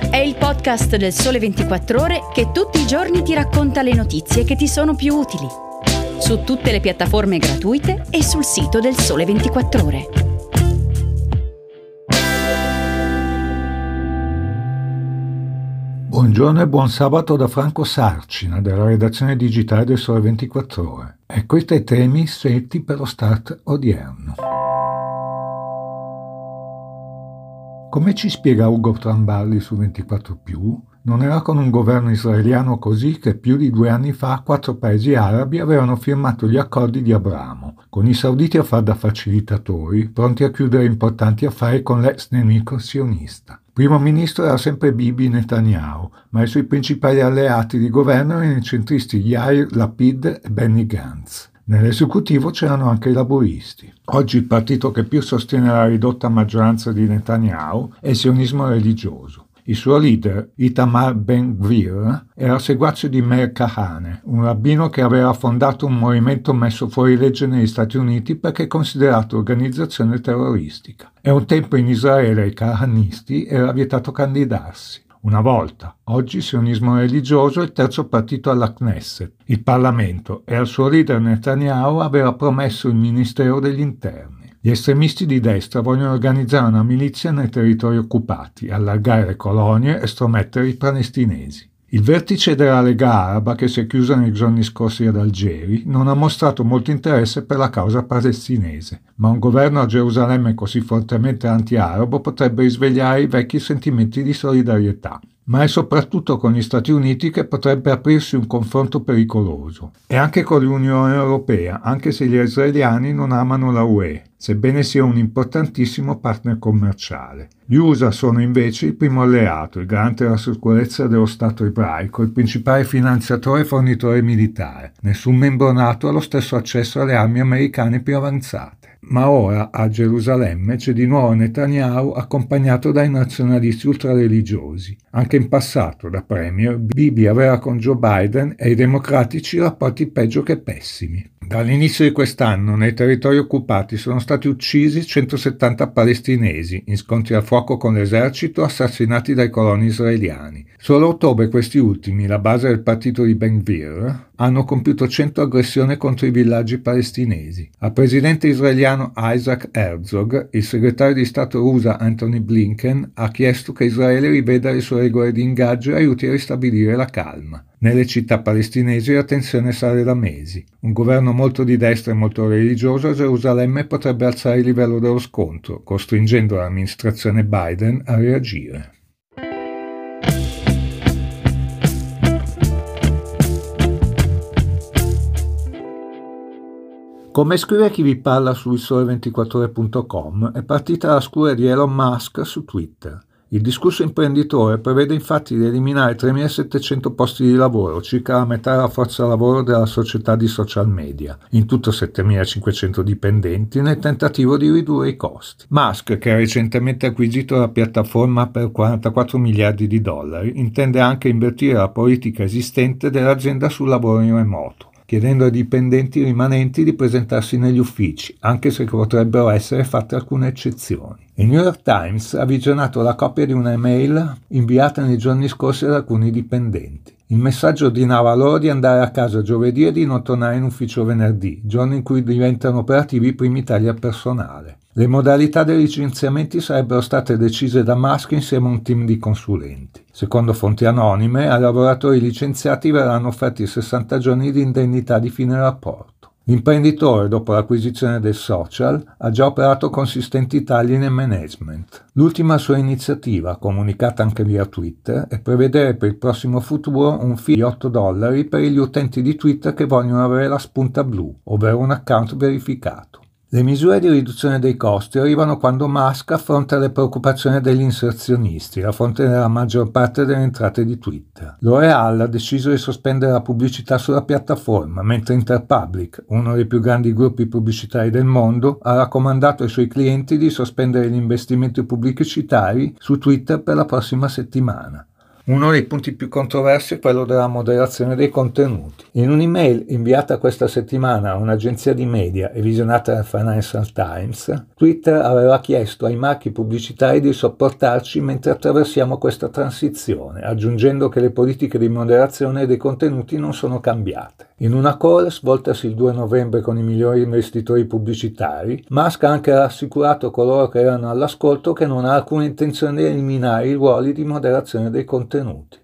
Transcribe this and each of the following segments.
È il podcast del Sole 24 Ore che tutti i giorni ti racconta le notizie che ti sono più utili. Su tutte le piattaforme gratuite e sul sito del Sole 24 Ore. Buongiorno e buon sabato da Franco Sarcina della redazione digitale del Sole 24 Ore. E questi i temi scelti per lo start odierno. Come ci spiega Ugo Tramballi su 24 non era con un governo israeliano così che più di due anni fa quattro paesi arabi avevano firmato gli accordi di Abramo, con i sauditi a far da facilitatori, pronti a chiudere importanti affari con l'ex nemico sionista. Primo ministro era sempre Bibi Netanyahu, ma i suoi principali alleati di governo erano i centristi Yair Lapid e Benny Gantz. Nell'esecutivo c'erano anche i laburisti. Oggi il partito che più sostiene la ridotta maggioranza di Netanyahu è il sionismo religioso. Il suo leader, Itamar Ben-Gvir, era seguace di Meir Kahane, un rabbino che aveva fondato un movimento messo fuori legge negli Stati Uniti perché considerato organizzazione terroristica. E un tempo in Israele ai kahanisti era vietato candidarsi. Una volta, oggi sionismo religioso è il terzo partito alla Knesset, il Parlamento, e al suo leader Netanyahu aveva promesso il Ministero degli Interni. Gli estremisti di destra vogliono organizzare una milizia nei territori occupati, allargare colonie e stromettere i palestinesi. Il vertice della Lega Araba, che si è chiusa nei giorni scorsi ad Algeri, non ha mostrato molto interesse per la causa palestinese, ma un governo a Gerusalemme così fortemente anti-arabo potrebbe risvegliare i vecchi sentimenti di solidarietà ma è soprattutto con gli Stati Uniti che potrebbe aprirsi un confronto pericoloso. E anche con l'Unione Europea, anche se gli israeliani non amano la UE, sebbene sia un importantissimo partner commerciale. Gli USA sono invece il primo alleato, il garante della sicurezza dello Stato ebraico, il principale finanziatore e fornitore militare. Nessun membro NATO ha lo stesso accesso alle armi americane più avanzate. Ma ora a Gerusalemme c'è di nuovo Netanyahu accompagnato dai nazionalisti ultrareligiosi. Anche in passato, da premier, Bibi aveva con Joe Biden e i democratici rapporti peggio che pessimi. Dall'inizio di quest'anno nei territori occupati sono stati uccisi 170 palestinesi in scontri a fuoco con l'esercito assassinati dai coloni israeliani. Solo a ottobre questi ultimi, la base del partito di Ben Gvir, hanno compiuto 100 aggressioni contro i villaggi palestinesi. Al presidente israeliano Isaac Herzog, il segretario di Stato USA Anthony Blinken ha chiesto che Israele riveda le sue regole di ingaggio e aiuti a ristabilire la calma. Nelle città palestinesi la tensione sale da mesi. Un governo molto di destra e molto religioso a Gerusalemme potrebbe alzare il livello dello scontro, costringendo l'amministrazione Biden a reagire. Come scrive chi vi parla su ilsole24ore.com, è partita la scura di Elon Musk su Twitter. Il discorso imprenditore prevede infatti di eliminare 3.700 posti di lavoro, circa la metà della forza lavoro della società di social media, in tutto 7.500 dipendenti, nel tentativo di ridurre i costi. Musk, che ha recentemente acquisito la piattaforma per 44 miliardi di dollari, intende anche invertire la politica esistente dell'azienda sul lavoro in remoto chiedendo ai dipendenti rimanenti di presentarsi negli uffici, anche se potrebbero essere fatte alcune eccezioni. Il New York Times ha visionato la copia di un'email inviata nei giorni scorsi ad alcuni dipendenti. Il messaggio ordinava loro di andare a casa giovedì e di non tornare in ufficio venerdì, giorno in cui diventano operativi i primi tagli al personale. Le modalità dei licenziamenti sarebbero state decise da Musk insieme a un team di consulenti. Secondo fonti anonime, ai lavoratori licenziati verranno offerti 60 giorni di indennità di fine rapporto. L'imprenditore, dopo l'acquisizione del social, ha già operato consistenti tagli nel management. L'ultima sua iniziativa, comunicata anche via Twitter, è prevedere per il prossimo futuro un fee di 8 dollari per gli utenti di Twitter che vogliono avere la spunta blu, ovvero un account verificato. Le misure di riduzione dei costi arrivano quando Musk affronta le preoccupazioni degli inserzionisti, la fonte della maggior parte delle entrate di Twitter. L'Oreal ha deciso di sospendere la pubblicità sulla piattaforma, mentre Interpublic, uno dei più grandi gruppi pubblicitari del mondo, ha raccomandato ai suoi clienti di sospendere gli investimenti pubblicitari su Twitter per la prossima settimana. Uno dei punti più controversi è quello della moderazione dei contenuti. In un'email inviata questa settimana a un'agenzia di media e visionata dal Financial Times, Twitter aveva chiesto ai marchi pubblicitari di sopportarci mentre attraversiamo questa transizione, aggiungendo che le politiche di moderazione dei contenuti non sono cambiate. In una call svoltasi il 2 novembre con i migliori investitori pubblicitari, Musk ha anche rassicurato coloro che erano all'ascolto che non ha alcuna intenzione di eliminare i ruoli di moderazione dei contenuti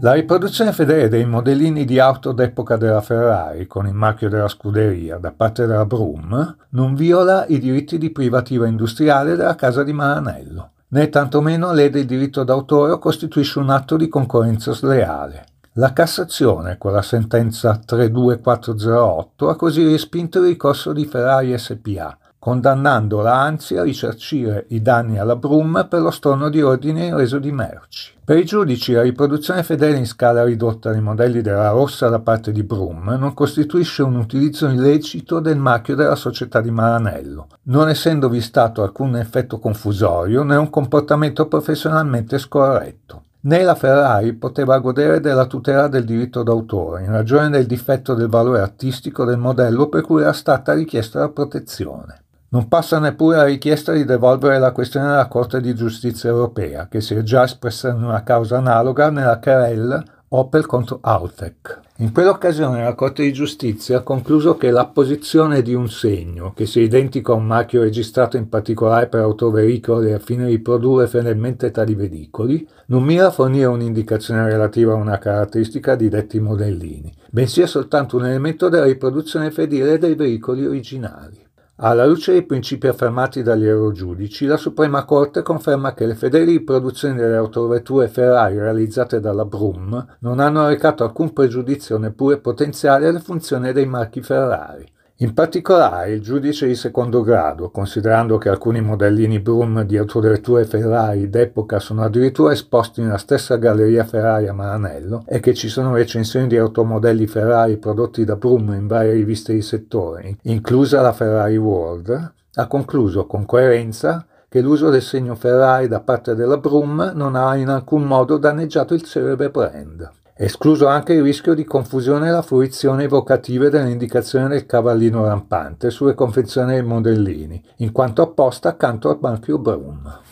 La riproduzione fedele dei modellini di auto d'epoca della Ferrari con il marchio della scuderia da parte della Brum non viola i diritti di privativa industriale della casa di Maranello, né tantomeno lede il diritto d'autore o costituisce un atto di concorrenza sleale. La Cassazione, con la sentenza 32408, ha così respinto il ricorso di Ferrari SPA, condannandola anzi a risarcire i danni alla Brum per lo storno di ordine in reso di merci. Per i giudici la riproduzione fedele in scala ridotta dei modelli della Rossa da parte di Brum non costituisce un utilizzo illecito del marchio della società di Maranello, non essendovi stato alcun effetto confusorio né un comportamento professionalmente scorretto. Né la Ferrari poteva godere della tutela del diritto d'autore, in ragione del difetto del valore artistico del modello per cui era stata richiesta la protezione. Non passa neppure la richiesta di devolvere la questione alla Corte di giustizia europea, che si è già espressa in una causa analoga nella querella Opel contro Autec. In quell'occasione la Corte di Giustizia ha concluso che l'apposizione di un segno, che sia identico a un marchio registrato in particolare per autoveicoli al fine di produrre fedelmente tali veicoli, non mira a fornire un'indicazione relativa a una caratteristica di detti modellini, bensì è soltanto un elemento della riproduzione fedele dei veicoli originali. Alla luce dei principi affermati dagli eurogiudici, la Suprema Corte conferma che le fedeli riproduzioni delle autovetture Ferrari realizzate dalla Brum non hanno recato alcun pregiudizio neppure potenziale alle funzioni dei marchi Ferrari. In particolare, il giudice di secondo grado, considerando che alcuni modellini Brum di autovetture Ferrari d'epoca sono addirittura esposti nella stessa galleria Ferrari a Maranello e che ci sono recensioni di automodelli Ferrari prodotti da Brum in varie riviste di settore, inclusa la Ferrari World, ha concluso con coerenza che l'uso del segno Ferrari da parte della Brum non ha in alcun modo danneggiato il celebre brand escluso anche il rischio di confusione nella fruizione evocativa dell'indicazione del cavallino rampante sulle confezioni dei modellini, in quanto apposta accanto al marchio Brum.